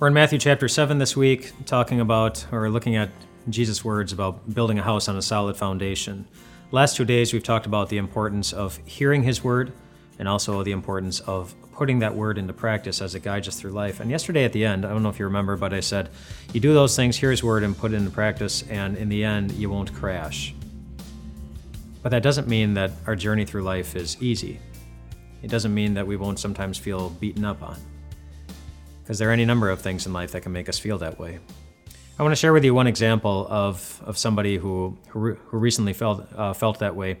We're in Matthew chapter 7 this week, talking about or looking at Jesus' words about building a house on a solid foundation. Last two days, we've talked about the importance of hearing His word and also the importance of putting that word into practice as it guides us through life. And yesterday at the end, I don't know if you remember, but I said, you do those things, hear His word, and put it into practice, and in the end, you won't crash. But that doesn't mean that our journey through life is easy. It doesn't mean that we won't sometimes feel beaten up on because there are any number of things in life that can make us feel that way. I want to share with you one example of, of somebody who, who, who recently felt, uh, felt that way.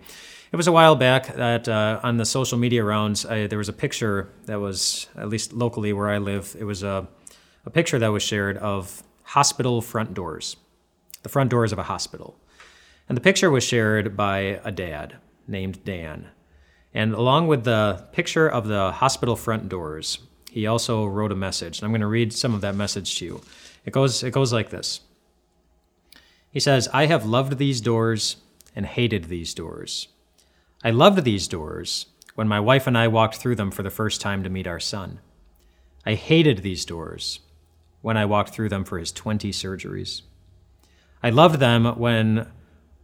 It was a while back that uh, on the social media rounds, I, there was a picture that was, at least locally where I live, it was a, a picture that was shared of hospital front doors, the front doors of a hospital. And the picture was shared by a dad named Dan. And along with the picture of the hospital front doors he also wrote a message. And I'm going to read some of that message to you. It goes, it goes like this He says, I have loved these doors and hated these doors. I loved these doors when my wife and I walked through them for the first time to meet our son. I hated these doors when I walked through them for his 20 surgeries. I loved them when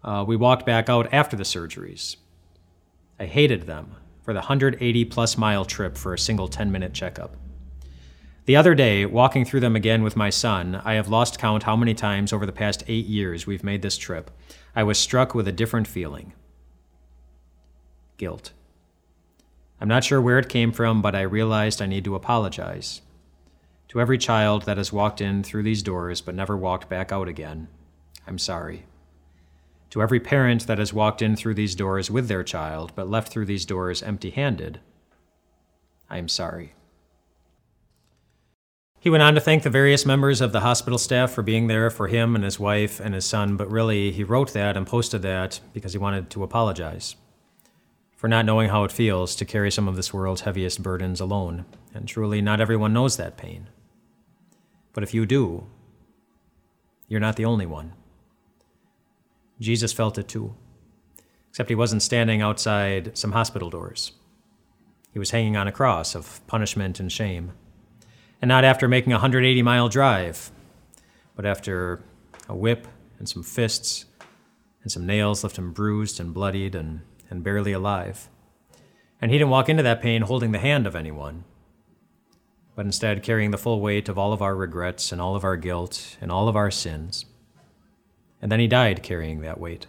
uh, we walked back out after the surgeries. I hated them for the 180 plus mile trip for a single 10 minute checkup. The other day, walking through them again with my son, I have lost count how many times over the past eight years we've made this trip. I was struck with a different feeling guilt. I'm not sure where it came from, but I realized I need to apologize. To every child that has walked in through these doors but never walked back out again, I'm sorry. To every parent that has walked in through these doors with their child, but left through these doors empty handed, I am sorry. He went on to thank the various members of the hospital staff for being there for him and his wife and his son, but really, he wrote that and posted that because he wanted to apologize for not knowing how it feels to carry some of this world's heaviest burdens alone. And truly, not everyone knows that pain. But if you do, you're not the only one. Jesus felt it too, except he wasn't standing outside some hospital doors. He was hanging on a cross of punishment and shame. And not after making a 180 mile drive, but after a whip and some fists and some nails left him bruised and bloodied and, and barely alive. And he didn't walk into that pain holding the hand of anyone, but instead carrying the full weight of all of our regrets and all of our guilt and all of our sins. And then he died carrying that weight.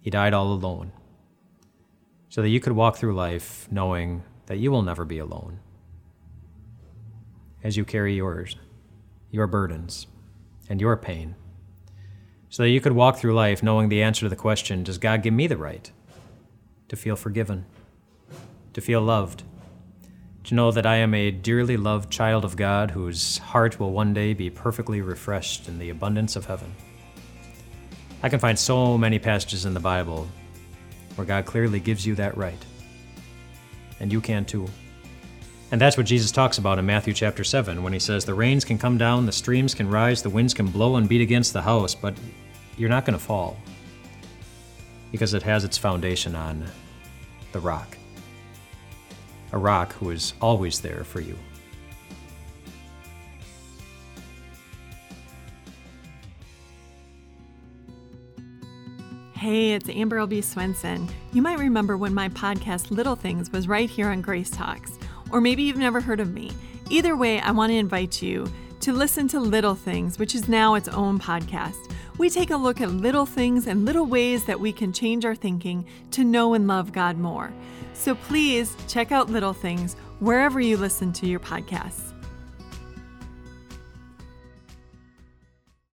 He died all alone, so that you could walk through life knowing that you will never be alone as you carry yours, your burdens, and your pain, so that you could walk through life knowing the answer to the question Does God give me the right to feel forgiven, to feel loved, to know that I am a dearly loved child of God whose heart will one day be perfectly refreshed in the abundance of heaven? I can find so many passages in the Bible where God clearly gives you that right. And you can too. And that's what Jesus talks about in Matthew chapter 7 when he says, The rains can come down, the streams can rise, the winds can blow and beat against the house, but you're not going to fall because it has its foundation on the rock. A rock who is always there for you. Hey, it's Amber Albee Swenson. You might remember when my podcast Little Things was right here on Grace Talks, or maybe you've never heard of me. Either way, I want to invite you to listen to Little Things, which is now its own podcast. We take a look at little things and little ways that we can change our thinking to know and love God more. So please check out Little Things wherever you listen to your podcasts.